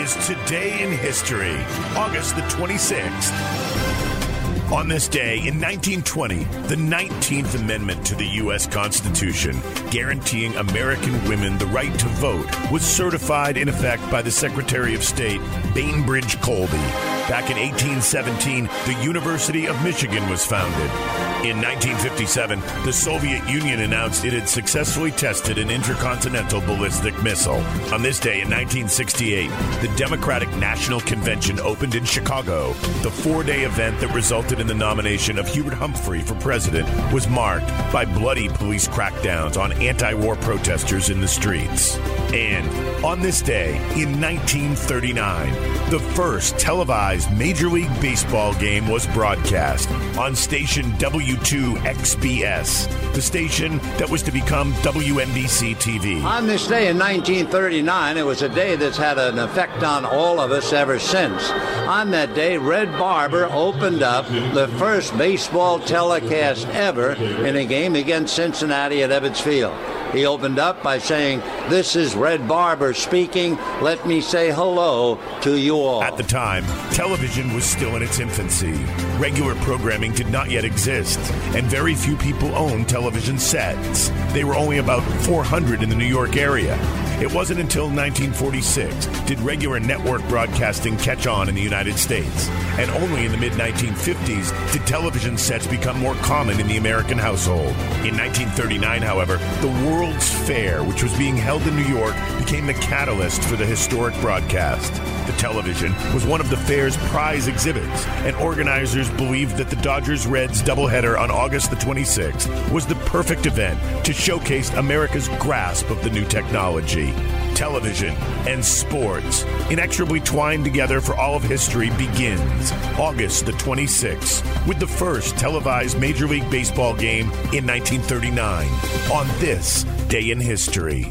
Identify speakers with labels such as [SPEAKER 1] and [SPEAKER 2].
[SPEAKER 1] is Today in History, August the 26th. On this day in 1920, the 19th Amendment to the U.S. Constitution, guaranteeing American women the right to vote, was certified in effect by the Secretary of State, Bainbridge Colby. Back in 1817, the University of Michigan was founded. In 1957, the Soviet Union announced it had successfully tested an intercontinental ballistic missile. On this day in 1968, the Democratic National Convention opened in Chicago. The four day event that resulted in the nomination of Hubert Humphrey for president was marked by bloody police crackdowns on anti war protesters in the streets. And on this day in 1939, the first televised Major League Baseball game was broadcast on station W2XBS, the station that was to become WNBC TV.
[SPEAKER 2] On this day in 1939, it was a day that's had an effect on all of us ever since. On that day, Red Barber opened up the first baseball telecast ever in a game against Cincinnati at Ebbets Field. He opened up by saying, This is Red Barber speaking. Let me say hello to you all.
[SPEAKER 1] At the time, television was still in its infancy. Regular programming did not yet exist, and very few people owned television sets. They were only about 400 in the New York area. It wasn't until 1946 did regular network broadcasting catch on in the United States, and only in the mid 1950s did television sets become more common in the American household. In 1939, however, the World's Fair, which was being held in New York, became the catalyst for the historic broadcast. The television was one of the fair's prize exhibits, and organizers believed that the Dodgers Reds doubleheader on August the 26th was the perfect event to showcase America's grasp of the new technology. Television and sports, inexorably twined together for all of history, begins August the 26th with the first televised Major League Baseball game in 1939 on this day in history.